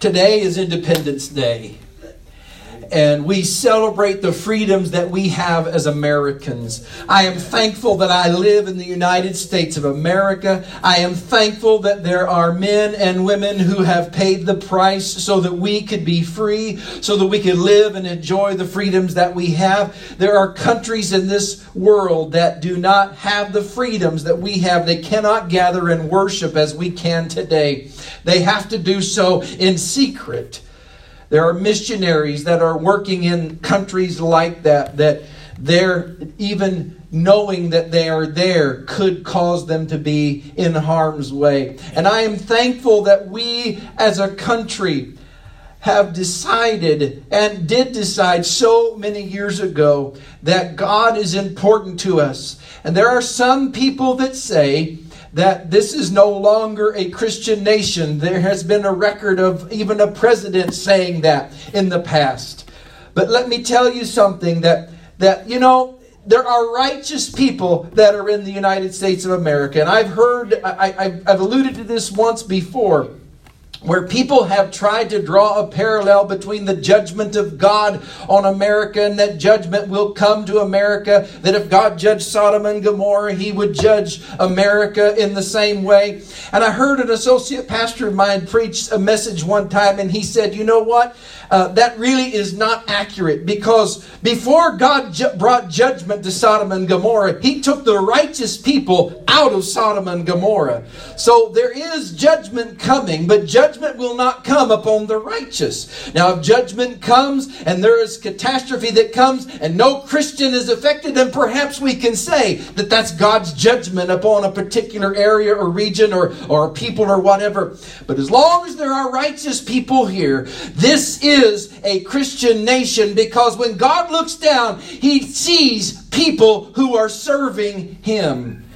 today is Independence Day and we celebrate the freedoms that we have as Americans. I am thankful that I live in the United States of America. I am thankful that there are men and women who have paid the price so that we could be free, so that we could live and enjoy the freedoms that we have. There are countries in this world that do not have the freedoms that we have. They cannot gather and worship as we can today. They have to do so in secret. There are missionaries that are working in countries like that, that they're even knowing that they are there could cause them to be in harm's way. And I am thankful that we as a country have decided and did decide so many years ago that God is important to us. And there are some people that say, that this is no longer a Christian nation. There has been a record of even a president saying that in the past. But let me tell you something that that you know there are righteous people that are in the United States of America, and I've heard I, have alluded to this once before where people have tried to draw a parallel between the judgment of God on America and that judgment will come to America, that if God judged Sodom and Gomorrah, he would judge America in the same way. And I heard an associate pastor of mine preach a message one time, and he said, You know what? Uh, that really is not accurate because before God ju- brought judgment to Sodom and Gomorrah, he took the righteous people out of Sodom and Gomorrah. So there is judgment coming, but judgment judgment will not come upon the righteous. Now, if judgment comes and there is catastrophe that comes and no Christian is affected, then perhaps we can say that that's God's judgment upon a particular area or region or, or people or whatever. But as long as there are righteous people here, this is a Christian nation because when God looks down, he sees people who are serving him.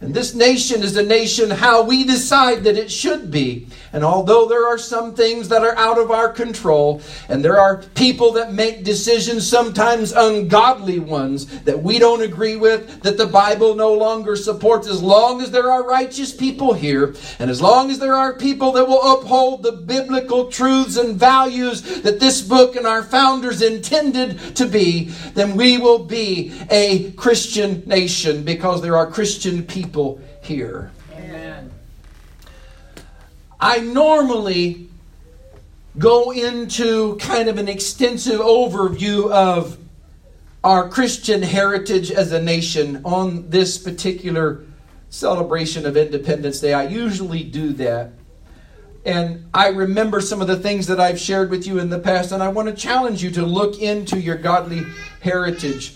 And this nation is a nation how we decide that it should be. And although there are some things that are out of our control, and there are people that make decisions, sometimes ungodly ones, that we don't agree with, that the Bible no longer supports, as long as there are righteous people here, and as long as there are people that will uphold the biblical truths and values that this book and our founders intended to be, then we will be a Christian nation because there are Christian people here. I normally go into kind of an extensive overview of our Christian heritage as a nation on this particular celebration of Independence Day. I usually do that. And I remember some of the things that I've shared with you in the past, and I want to challenge you to look into your godly heritage.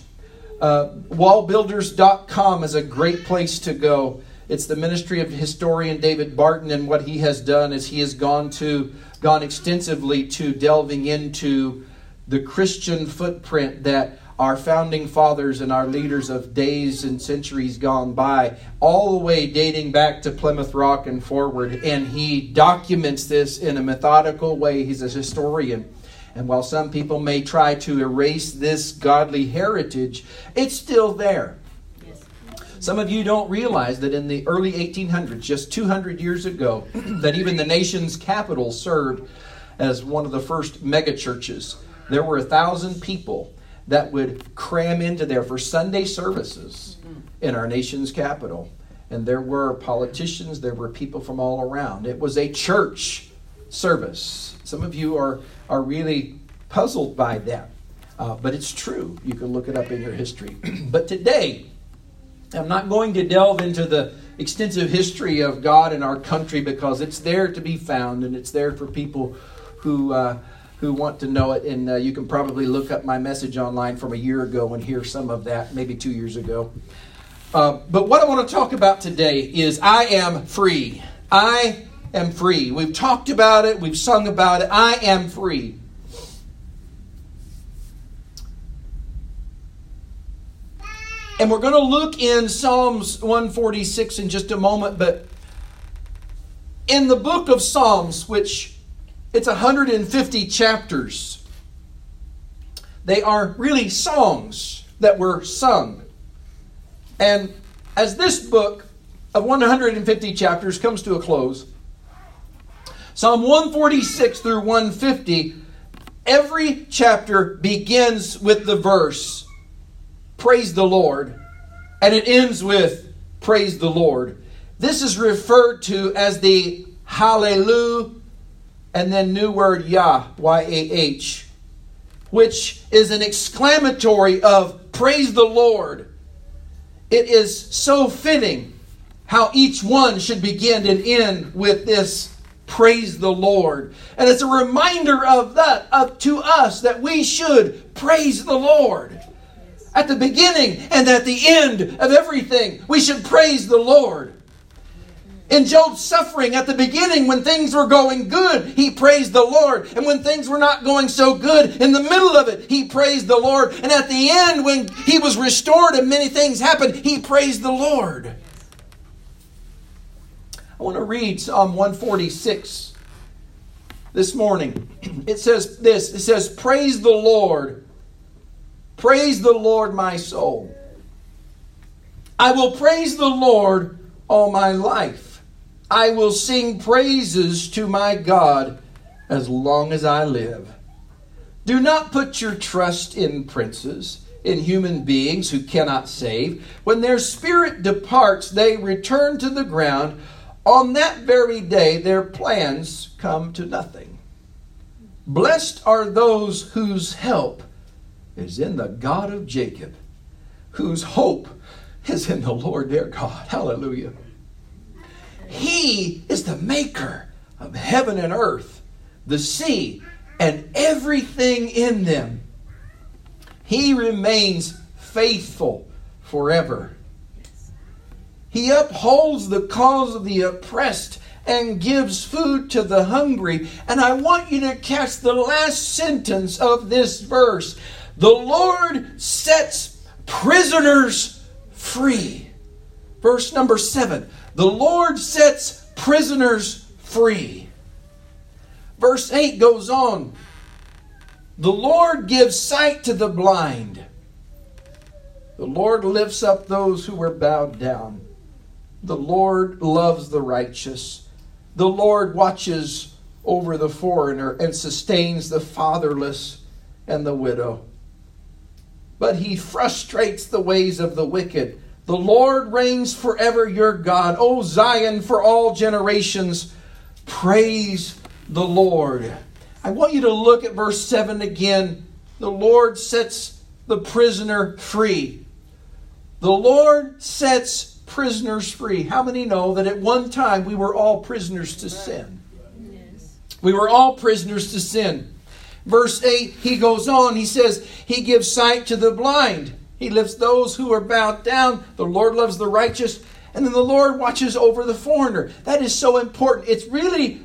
Uh, wallbuilders.com is a great place to go. It's the ministry of historian David Barton, and what he has done is he has gone to gone extensively to delving into the Christian footprint that our founding fathers and our leaders of days and centuries gone by, all the way dating back to Plymouth Rock and forward. And he documents this in a methodical way. He's a historian. And while some people may try to erase this godly heritage, it's still there. Some of you don't realize that in the early 1800s, just 200 years ago, that even the nation's capital served as one of the first megachurches. There were a thousand people that would cram into there for Sunday services in our nation's capital. And there were politicians, there were people from all around. It was a church service. Some of you are, are really puzzled by that. Uh, but it's true. You can look it up in your history. but today, I'm not going to delve into the extensive history of God in our country because it's there to be found and it's there for people who uh, who want to know it. And uh, you can probably look up my message online from a year ago and hear some of that, maybe two years ago. Uh, but what I want to talk about today is I am free. I am free. We've talked about it, we've sung about it. I am free. And we're going to look in Psalms 146 in just a moment, but in the book of Psalms, which it's 150 chapters, they are really songs that were sung. And as this book of 150 chapters comes to a close, Psalm 146 through 150, every chapter begins with the verse, Praise the Lord, and it ends with, Praise the Lord. This is referred to as the Hallelujah, and then new word Yah, Y A H, which is an exclamatory of Praise the Lord. It is so fitting how each one should begin and end with this praise the Lord. And it's a reminder of that up to us that we should praise the Lord. At the beginning and at the end of everything, we should praise the Lord. In Job's suffering at the beginning, when things were going good, he praised the Lord. And when things were not going so good, in the middle of it, he praised the Lord. And at the end, when he was restored and many things happened, he praised the Lord. I want to read Psalm 146 this morning. It says this it says, Praise the Lord. Praise the Lord, my soul. I will praise the Lord all my life. I will sing praises to my God as long as I live. Do not put your trust in princes, in human beings who cannot save. When their spirit departs, they return to the ground. On that very day, their plans come to nothing. Blessed are those whose help is in the God of Jacob, whose hope is in the Lord their God. Hallelujah. He is the maker of heaven and earth, the sea, and everything in them. He remains faithful forever. He upholds the cause of the oppressed and gives food to the hungry. And I want you to catch the last sentence of this verse. The Lord sets prisoners free. Verse number seven. The Lord sets prisoners free. Verse 8 goes on. The Lord gives sight to the blind. The Lord lifts up those who were bowed down. The Lord loves the righteous. The Lord watches over the foreigner and sustains the fatherless and the widow. But he frustrates the ways of the wicked. The Lord reigns forever, your God. O Zion, for all generations, praise the Lord. I want you to look at verse 7 again. The Lord sets the prisoner free. The Lord sets prisoners free. How many know that at one time we were all prisoners to sin? We were all prisoners to sin. Verse 8, he goes on, he says, He gives sight to the blind. He lifts those who are bowed down. The Lord loves the righteous. And then the Lord watches over the foreigner. That is so important. It's really.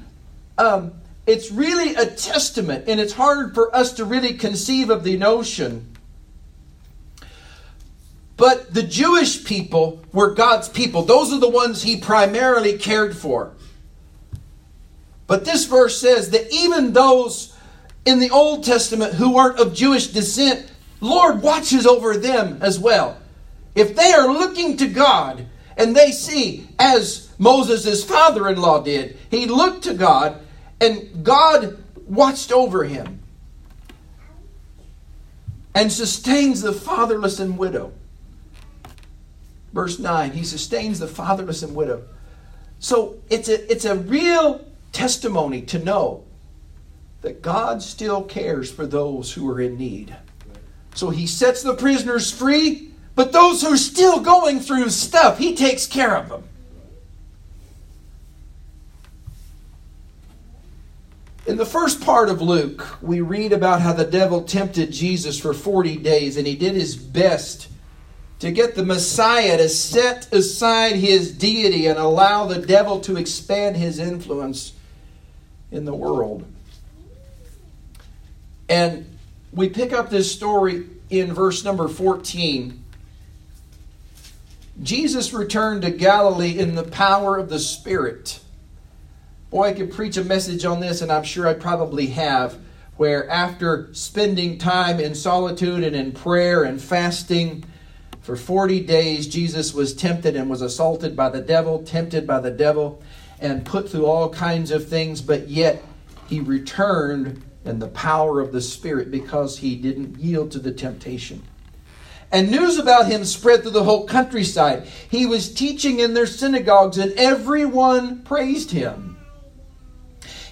Um, it's really a testament, and it's hard for us to really conceive of the notion but the Jewish people were God's people. Those are the ones he primarily cared for. But this verse says that even those in the Old Testament who aren't of Jewish descent, Lord watches over them as well. If they are looking to God and they see, as Moses' father in law did, he looked to God and God watched over him and sustains the fatherless and widow. Verse 9, he sustains the fatherless and widow. So it's a, it's a real testimony to know that God still cares for those who are in need. So he sets the prisoners free, but those who are still going through stuff, he takes care of them. In the first part of Luke, we read about how the devil tempted Jesus for 40 days and he did his best to get the Messiah to set aside his deity and allow the devil to expand his influence in the world. And we pick up this story in verse number 14. Jesus returned to Galilee in the power of the Spirit. Boy, I could preach a message on this, and I'm sure I probably have, where after spending time in solitude and in prayer and fasting, for 40 days, Jesus was tempted and was assaulted by the devil, tempted by the devil. and put through all kinds of things, but yet he returned in the power of the Spirit because he didn't yield to the temptation. And news about him spread through the whole countryside. He was teaching in their synagogues, and everyone praised him.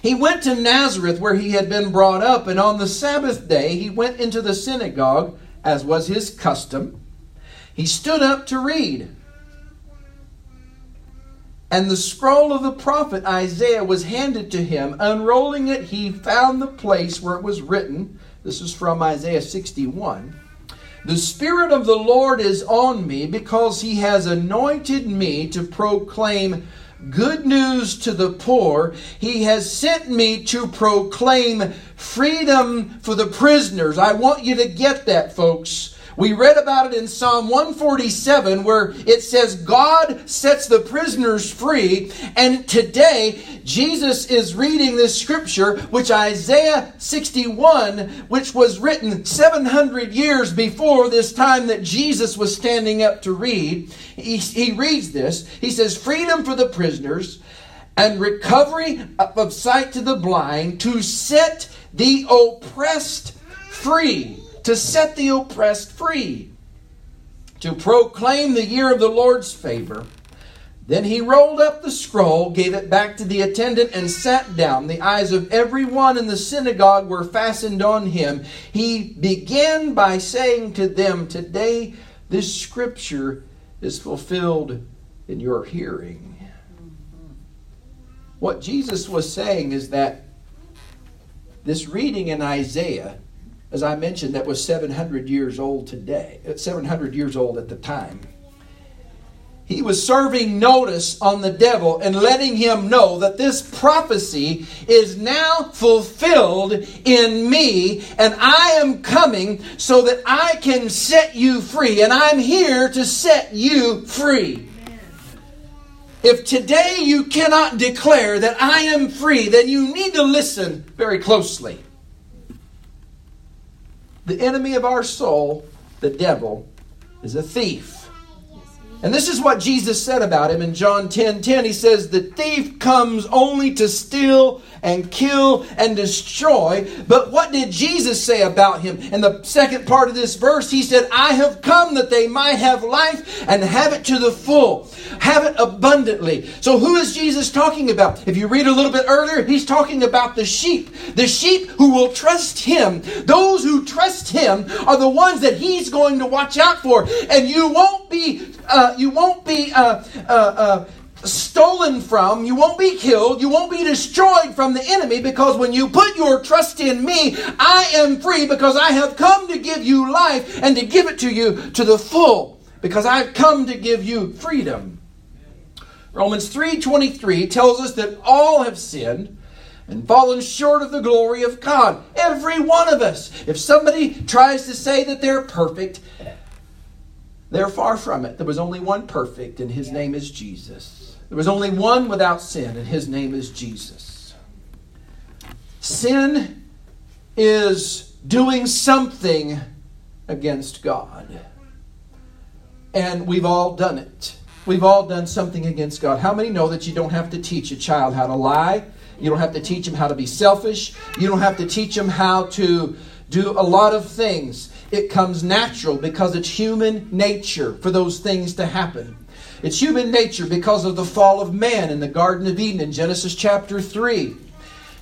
He went to Nazareth, where he had been brought up, and on the Sabbath day he went into the synagogue, as was his custom. He stood up to read. And the scroll of the prophet Isaiah was handed to him. Unrolling it, he found the place where it was written. This is from Isaiah 61. The Spirit of the Lord is on me because he has anointed me to proclaim good news to the poor. He has sent me to proclaim freedom for the prisoners. I want you to get that, folks. We read about it in Psalm 147 where it says God sets the prisoners free. And today, Jesus is reading this scripture, which Isaiah 61, which was written 700 years before this time that Jesus was standing up to read. He, he reads this. He says, Freedom for the prisoners and recovery of sight to the blind to set the oppressed free to set the oppressed free, to proclaim the year of the Lord's favor. Then he rolled up the scroll, gave it back to the attendant, and sat down. The eyes of everyone in the synagogue were fastened on him. He began by saying to them, Today this scripture is fulfilled in your hearing. What Jesus was saying is that this reading in Isaiah as I mentioned, that was 700 years old today, uh, 700 years old at the time. He was serving notice on the devil and letting him know that this prophecy is now fulfilled in me, and I am coming so that I can set you free, and I'm here to set you free. If today you cannot declare that I am free, then you need to listen very closely. The enemy of our soul, the devil, is a thief. And this is what Jesus said about him in John 10 10. He says, The thief comes only to steal and kill and destroy. But what did Jesus say about him? In the second part of this verse, he said, I have come that they might have life and have it to the full, have it abundantly. So, who is Jesus talking about? If you read a little bit earlier, he's talking about the sheep. The sheep who will trust him. Those who trust him are the ones that he's going to watch out for. And you won't be, uh, you won't be, uh, uh, uh stolen from, you won't be killed, you won't be destroyed from the enemy because when you put your trust in me, I am free because I have come to give you life and to give it to you to the full because I've come to give you freedom. Romans 3:23 tells us that all have sinned and fallen short of the glory of God. Every one of us. If somebody tries to say that they're perfect, they're far from it. There was only one perfect, and his name is Jesus. There was only one without sin, and his name is Jesus. Sin is doing something against God. And we've all done it. We've all done something against God. How many know that you don't have to teach a child how to lie? You don't have to teach them how to be selfish. You don't have to teach them how to do a lot of things. It comes natural because it's human nature for those things to happen. It's human nature because of the fall of man in the Garden of Eden in Genesis chapter 3.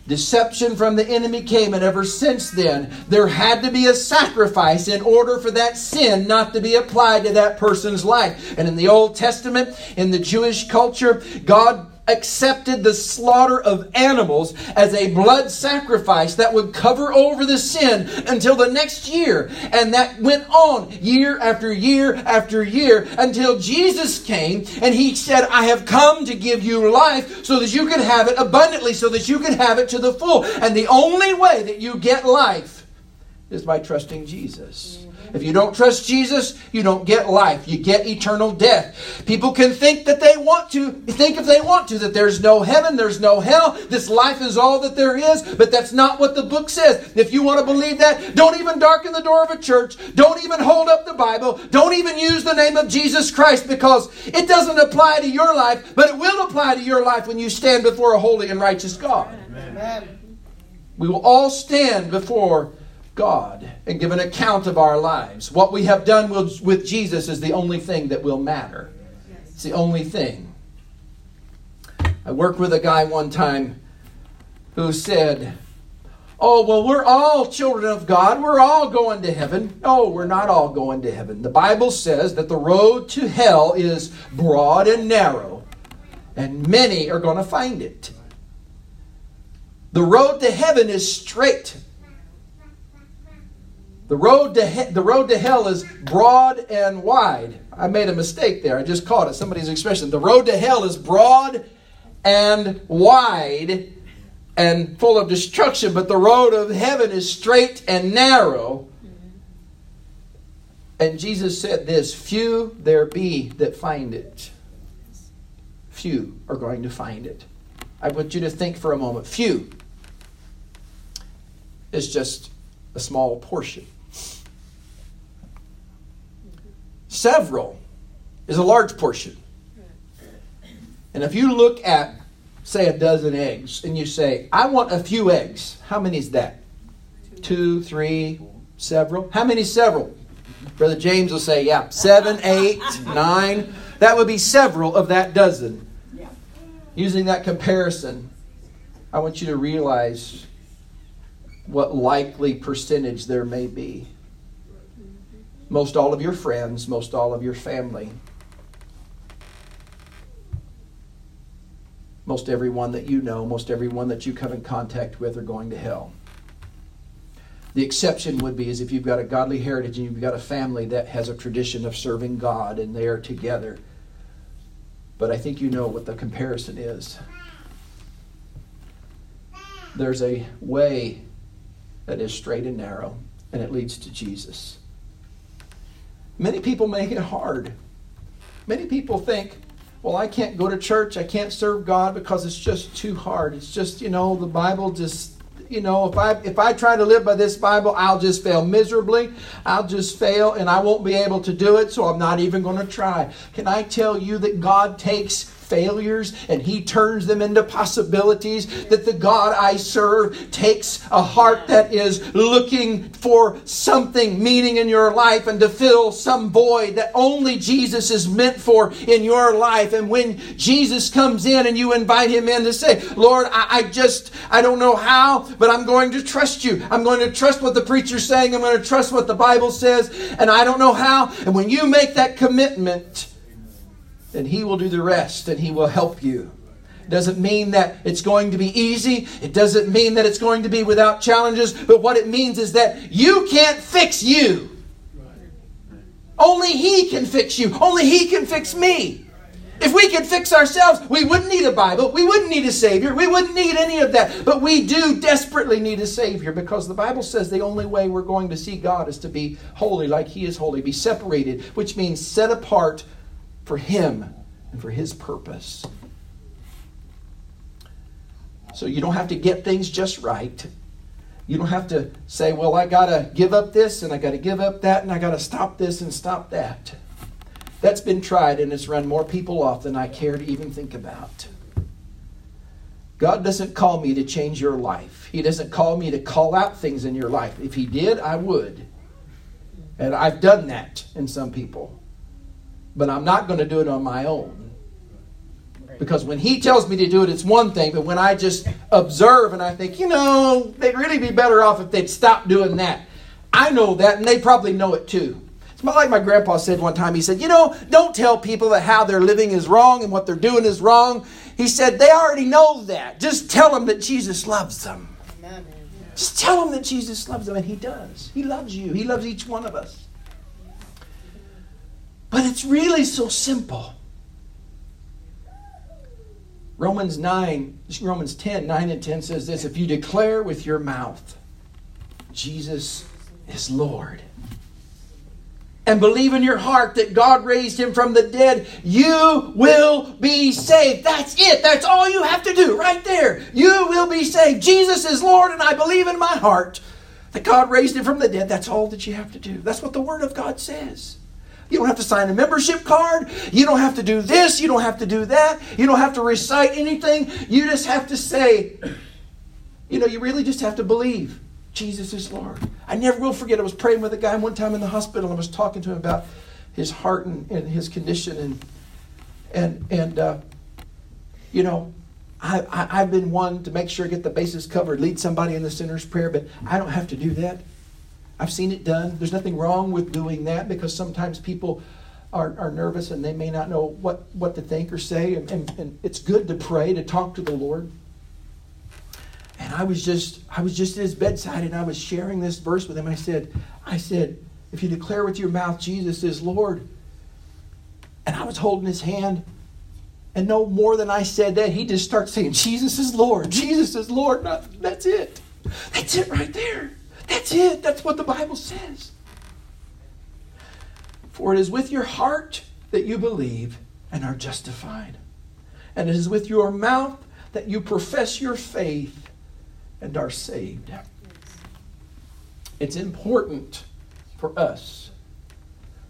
Deception from the enemy came, and ever since then, there had to be a sacrifice in order for that sin not to be applied to that person's life. And in the Old Testament, in the Jewish culture, God accepted the slaughter of animals as a blood sacrifice that would cover over the sin until the next year. And that went on year after year after year until Jesus came and he said, I have come to give you life so that you can have it abundantly, so that you can have it to the full. And the only way that you get life is by trusting Jesus. If you don't trust Jesus, you don't get life. You get eternal death. People can think that they want to, think if they want to, that there's no heaven, there's no hell, this life is all that there is, but that's not what the book says. If you want to believe that, don't even darken the door of a church. Don't even hold up the Bible. Don't even use the name of Jesus Christ because it doesn't apply to your life, but it will apply to your life when you stand before a holy and righteous God. Amen. We will all stand before God and give an account of our lives. What we have done with Jesus is the only thing that will matter. It's the only thing. I worked with a guy one time who said, Oh, well, we're all children of God. We're all going to heaven. No, we're not all going to heaven. The Bible says that the road to hell is broad and narrow, and many are going to find it. The road to heaven is straight the road to he- the road to hell is broad and wide. I made a mistake there. I just caught it. Somebody's expression. The road to hell is broad and wide and full of destruction, but the road of heaven is straight and narrow. And Jesus said this Few there be that find it. Few are going to find it. I want you to think for a moment. Few is just a small portion. Several is a large portion. And if you look at, say, a dozen eggs, and you say, I want a few eggs, how many is that? Two, three, several? How many several? Brother James will say, yeah, seven, eight, nine. That would be several of that dozen. Using that comparison, I want you to realize what likely percentage there may be most all of your friends, most all of your family, most everyone that you know, most everyone that you come in contact with are going to hell. The exception would be is if you've got a godly heritage and you've got a family that has a tradition of serving God and they are together. But I think you know what the comparison is. There's a way that is straight and narrow, and it leads to Jesus. Many people make it hard. Many people think, well, I can't go to church, I can't serve God because it's just too hard. It's just, you know, the Bible just you know, if I if I try to live by this Bible, I'll just fail miserably. I'll just fail and I won't be able to do it, so I'm not even going to try. Can I tell you that God takes failures and He turns them into possibilities. That the God I serve takes a heart that is looking for something meaning in your life and to fill some void that only Jesus is meant for in your life. And when Jesus comes in and you invite Him in to say, Lord, I, I just, I don't know how, but I'm going to trust you. I'm going to trust what the preacher's saying. I'm going to trust what the Bible says, and I don't know how. And when you make that commitment, then He will do the rest and He will help you. Doesn't mean that it's going to be easy. It doesn't mean that it's going to be without challenges. But what it means is that you can't fix you. Only He can fix you. Only He can fix me. If we could fix ourselves, we wouldn't need a Bible. We wouldn't need a Savior. We wouldn't need any of that. But we do desperately need a Savior because the Bible says the only way we're going to see God is to be holy like He is holy, be separated, which means set apart for Him and for His purpose. So you don't have to get things just right. You don't have to say, well, I got to give up this and I got to give up that and I got to stop this and stop that. That's been tried and it's run more people off than I care to even think about. God doesn't call me to change your life. He doesn't call me to call out things in your life. If He did, I would. And I've done that in some people but I'm not going to do it on my own. Because when he tells me to do it, it's one thing, but when I just observe and I think, you know, they'd really be better off if they'd stop doing that. I know that, and they probably know it too. It's like my grandpa said one time. He said, You know, don't tell people that how they're living is wrong and what they're doing is wrong. He said, They already know that. Just tell them that Jesus loves them. Just tell them that Jesus loves them, and He does. He loves you, He loves each one of us. But it's really so simple. Romans 9, Romans 10, 9 and 10 says this if you declare with your mouth Jesus is Lord and believe in your heart that God raised him from the dead, you will be saved. That's it. That's all you have to do right there. You will be saved. Jesus is Lord, and I believe in my heart that God raised him from the dead. That's all that you have to do. That's what the Word of God says. You don't have to sign a membership card. You don't have to do this. You don't have to do that. You don't have to recite anything. You just have to say, you know, you really just have to believe. Jesus is Lord. I never will forget. I was praying with a guy one time in the hospital. I was talking to him about his heart and, and his condition, and and and uh, you know, I, I have been one to make sure I get the bases covered, lead somebody in the sinner's prayer, but I don't have to do that. I've seen it done. There's nothing wrong with doing that because sometimes people are, are nervous and they may not know what, what to think or say, and, and, and it's good to pray to talk to the Lord. And I was just, I was just at his bedside and I was sharing this verse with him. I said, I said, if you declare with your mouth Jesus is Lord, and I was holding his hand, and no more than I said that, he just starts saying, Jesus is Lord, Jesus is Lord. That's it. That's it right there. That's it. That's what the Bible says. For it is with your heart that you believe and are justified. And it is with your mouth that you profess your faith and are saved. It's important for us.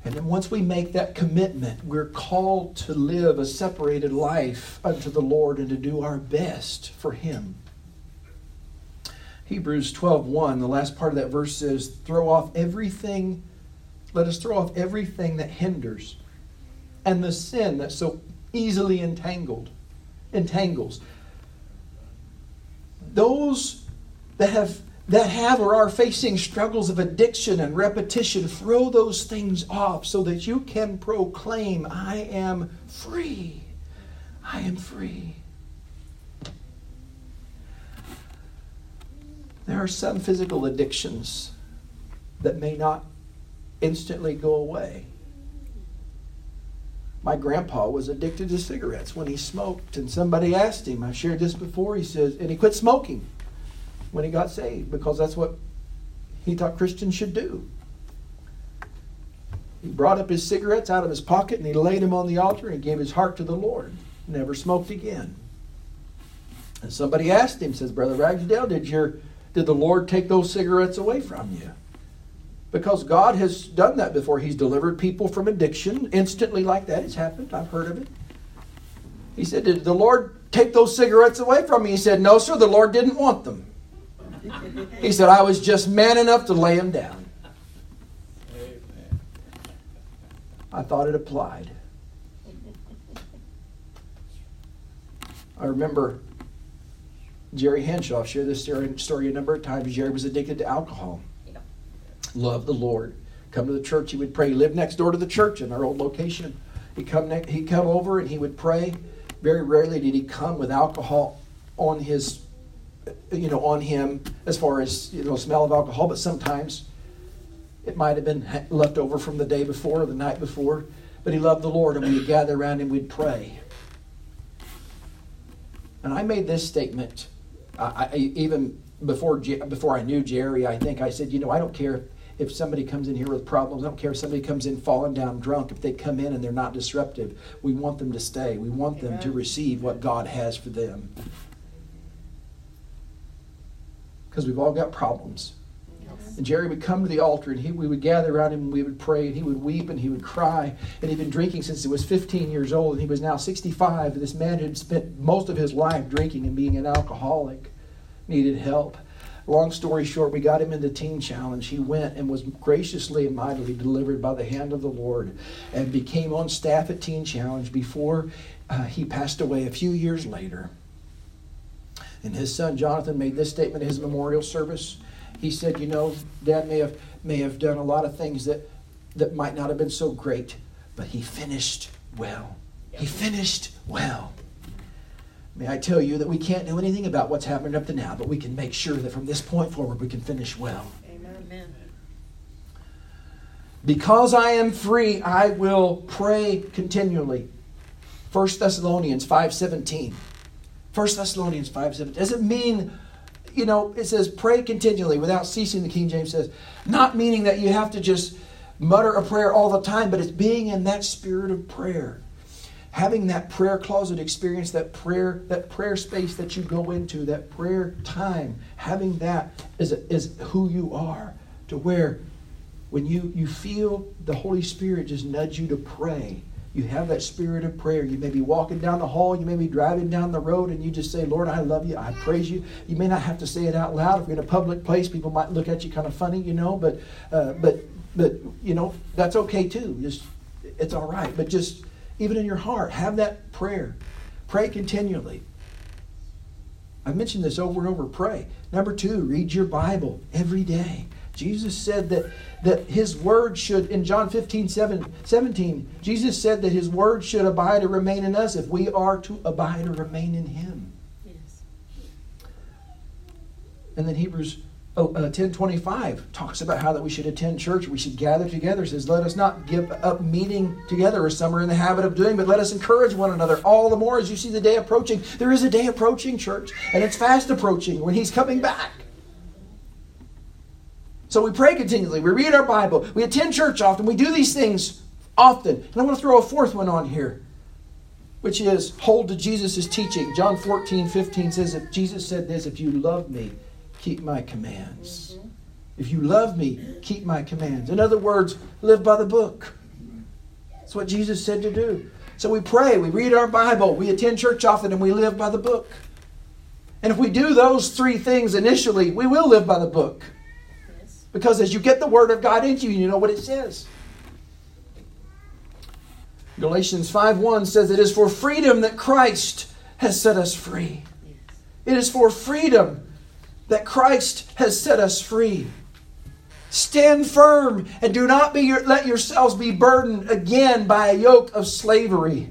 And then once we make that commitment, we're called to live a separated life unto the Lord and to do our best for Him. Hebrews 12:1, the last part of that verse says, "Throw off everything, let us throw off everything that hinders and the sin that so easily entangled entangles." Those that have that have or are facing struggles of addiction and repetition, throw those things off so that you can proclaim, I am free. I am free. There are some physical addictions that may not instantly go away. My grandpa was addicted to cigarettes when he smoked, and somebody asked him, I shared this before, he says, and he quit smoking when he got saved because that's what he thought Christians should do. He brought up his cigarettes out of his pocket and he laid them on the altar and gave his heart to the Lord. Never smoked again. And somebody asked him, says, Brother Ragsdale, did your did the Lord take those cigarettes away from you? Because God has done that before. He's delivered people from addiction instantly like that. It's happened. I've heard of it. He said, Did the Lord take those cigarettes away from me? He said, No, sir, the Lord didn't want them. He said, I was just man enough to lay him down. I thought it applied. I remember Jerry Henshaw shared this story a number of times. Jerry was addicted to alcohol. Loved the Lord. Come to the church, he would pray. He lived next door to the church in our old location. He'd come, ne- he'd come over and he would pray. Very rarely did he come with alcohol on his you know, on him as far as you know, smell of alcohol, but sometimes it might have been left over from the day before or the night before. But he loved the Lord, and we'd gather around him, we'd pray. And I made this statement, I, I, even before before I knew Jerry. I think I said, you know, I don't care if somebody comes in here with problems. I don't care if somebody comes in falling down drunk. If they come in and they're not disruptive, we want them to stay. We want them to receive what God has for them because we've all got problems. And Jerry would come to the altar and he, we would gather around him and we would pray and he would weep and he would cry. And he'd been drinking since he was 15 years old and he was now 65. This man had spent most of his life drinking and being an alcoholic, needed help. Long story short, we got him in the teen challenge. He went and was graciously and mightily delivered by the hand of the Lord and became on staff at Teen Challenge before uh, he passed away a few years later. And his son Jonathan made this statement at his memorial service. He said, "You know, Dad may have may have done a lot of things that that might not have been so great, but he finished well. He finished well." May I tell you that we can't do anything about what's happened up to now, but we can make sure that from this point forward we can finish well. Amen. Because I am free, I will pray continually. 1 Thessalonians 5:17. 1 Thessalonians 5 7. Does it mean, you know, it says pray continually without ceasing, the King James says. Not meaning that you have to just mutter a prayer all the time, but it's being in that spirit of prayer. Having that prayer closet experience, that prayer, that prayer space that you go into, that prayer time, having that is, is who you are. To where when you, you feel the Holy Spirit just nudge you to pray, you have that spirit of prayer. You may be walking down the hall, you may be driving down the road, and you just say, Lord, I love you, I praise you. You may not have to say it out loud. If you're in a public place, people might look at you kind of funny, you know, but, uh, but, but you know, that's okay too. Just, it's all right. But just, even in your heart, have that prayer. Pray continually. I've mentioned this over and over. Pray. Number two, read your Bible every day. Jesus said that, that his word should, in John 15, 7, 17, Jesus said that his word should abide or remain in us if we are to abide or remain in him. Yes. And then Hebrews oh, uh, 10 25 talks about how that we should attend church, we should gather together. It says, Let us not give up meeting together as some are in the habit of doing, but let us encourage one another all the more as you see the day approaching. There is a day approaching, church, and it's fast approaching when he's coming back. So we pray continually. We read our Bible. We attend church often. We do these things often. And I'm going to throw a fourth one on here, which is hold to Jesus' teaching. John 14, 15 says, If Jesus said this, if you love me, keep my commands. If you love me, keep my commands. In other words, live by the book. That's what Jesus said to do. So we pray, we read our Bible, we attend church often, and we live by the book. And if we do those three things initially, we will live by the book. Because as you get the Word of God into you, you know what it says. Galatians 5:1 says, It is for freedom that Christ has set us free. It is for freedom that Christ has set us free. Stand firm and do not be, let yourselves be burdened again by a yoke of slavery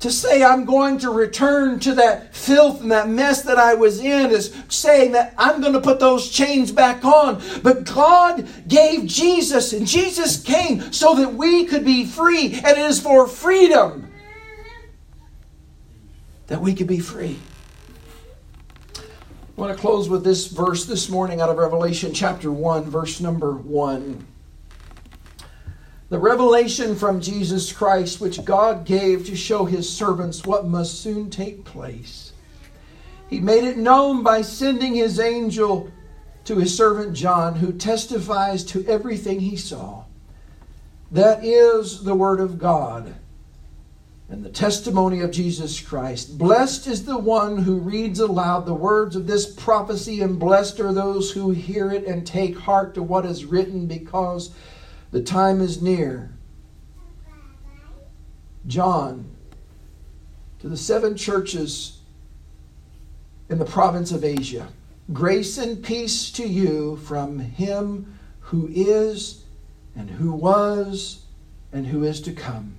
to say I'm going to return to that filth and that mess that I was in is saying that I'm going to put those chains back on. But God gave Jesus, and Jesus came so that we could be free, and it is for freedom that we could be free. I want to close with this verse this morning out of Revelation chapter 1, verse number 1 the revelation from Jesus Christ, which God gave to show his servants what must soon take place. He made it known by sending his angel to his servant John, who testifies to everything he saw. That is the Word of God and the testimony of Jesus Christ. Blessed is the one who reads aloud the words of this prophecy, and blessed are those who hear it and take heart to what is written, because the time is near. John, to the seven churches in the province of Asia, grace and peace to you from him who is, and who was, and who is to come.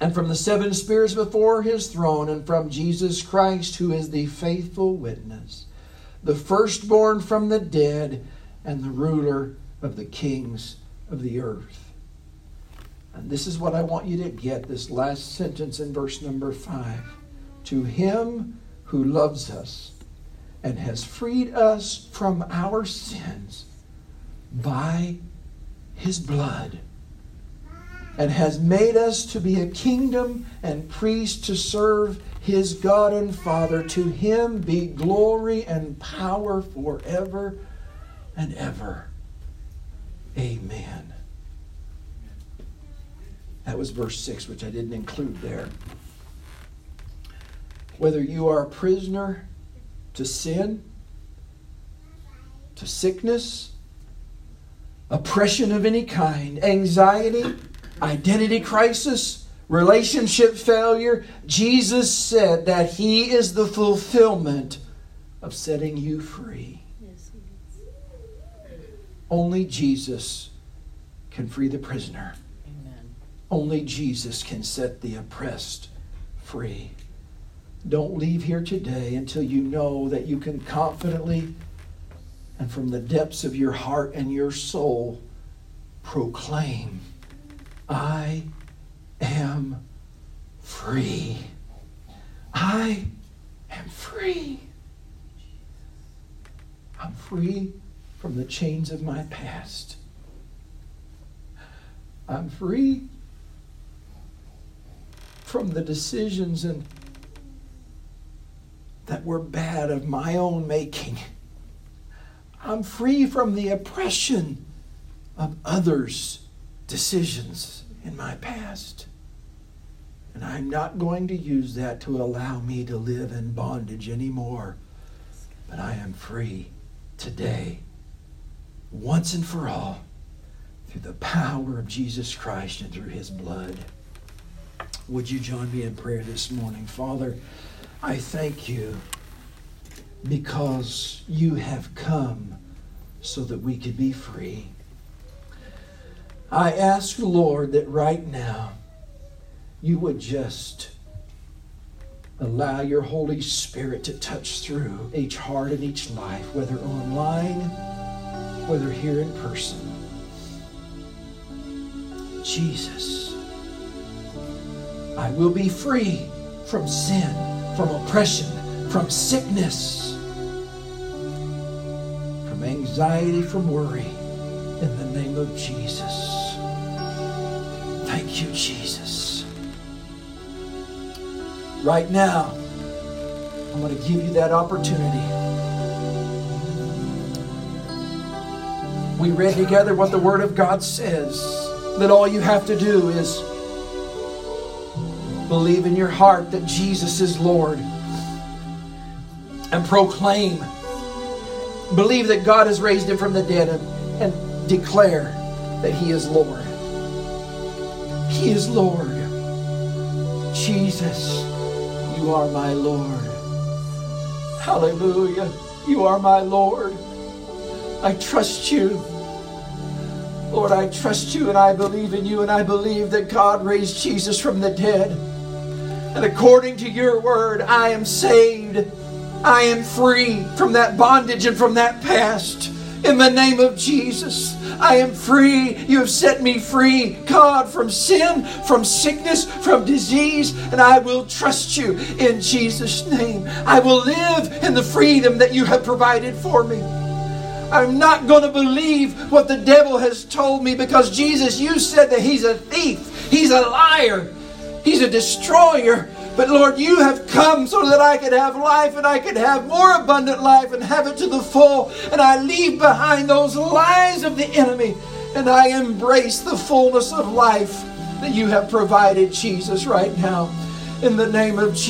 And from the seven spirits before his throne, and from Jesus Christ, who is the faithful witness, the firstborn from the dead, and the ruler of the kings of the earth. And this is what I want you to get this last sentence in verse number five. To him who loves us and has freed us from our sins by his blood and has made us to be a kingdom and priests to serve his God and Father. To him be glory and power forever and ever. Amen. That was verse 6, which I didn't include there. Whether you are a prisoner to sin, to sickness, oppression of any kind, anxiety, identity crisis, relationship failure, Jesus said that He is the fulfillment of setting you free. Only Jesus can free the prisoner. Amen. Only Jesus can set the oppressed free. Don't leave here today until you know that you can confidently and from the depths of your heart and your soul proclaim, I am free. I am free. I'm free from the chains of my past. I'm free from the decisions and that were bad of my own making. I'm free from the oppression of others' decisions in my past. And I'm not going to use that to allow me to live in bondage anymore. But I am free today, once and for all, through the power of Jesus Christ and through his blood. Would you join me in prayer this morning? Father, I thank you because you have come so that we could be free. I ask, Lord, that right now you would just allow your Holy Spirit to touch through each heart and each life, whether online, whether here in person. Jesus, I will be free from sin, from oppression, from sickness, from anxiety, from worry, in the name of Jesus. Thank you, Jesus. Right now, I'm going to give you that opportunity. We read together what the Word of God says that all you have to do is believe in your heart that Jesus is Lord and proclaim. Believe that God has raised him from the dead and, and declare that he is Lord. He is Lord. Jesus, you are my Lord. Hallelujah. You are my Lord. I trust you. Lord, I trust you and I believe in you and I believe that God raised Jesus from the dead. And according to your word, I am saved. I am free from that bondage and from that past. In the name of Jesus, I am free. You have set me free, God, from sin, from sickness, from disease, and I will trust you in Jesus' name. I will live in the freedom that you have provided for me. I'm not going to believe what the devil has told me because Jesus, you said that he's a thief, he's a liar, he's a destroyer. But Lord, you have come so that I could have life and I could have more abundant life and have it to the full. And I leave behind those lies of the enemy and I embrace the fullness of life that you have provided, Jesus, right now. In the name of Jesus.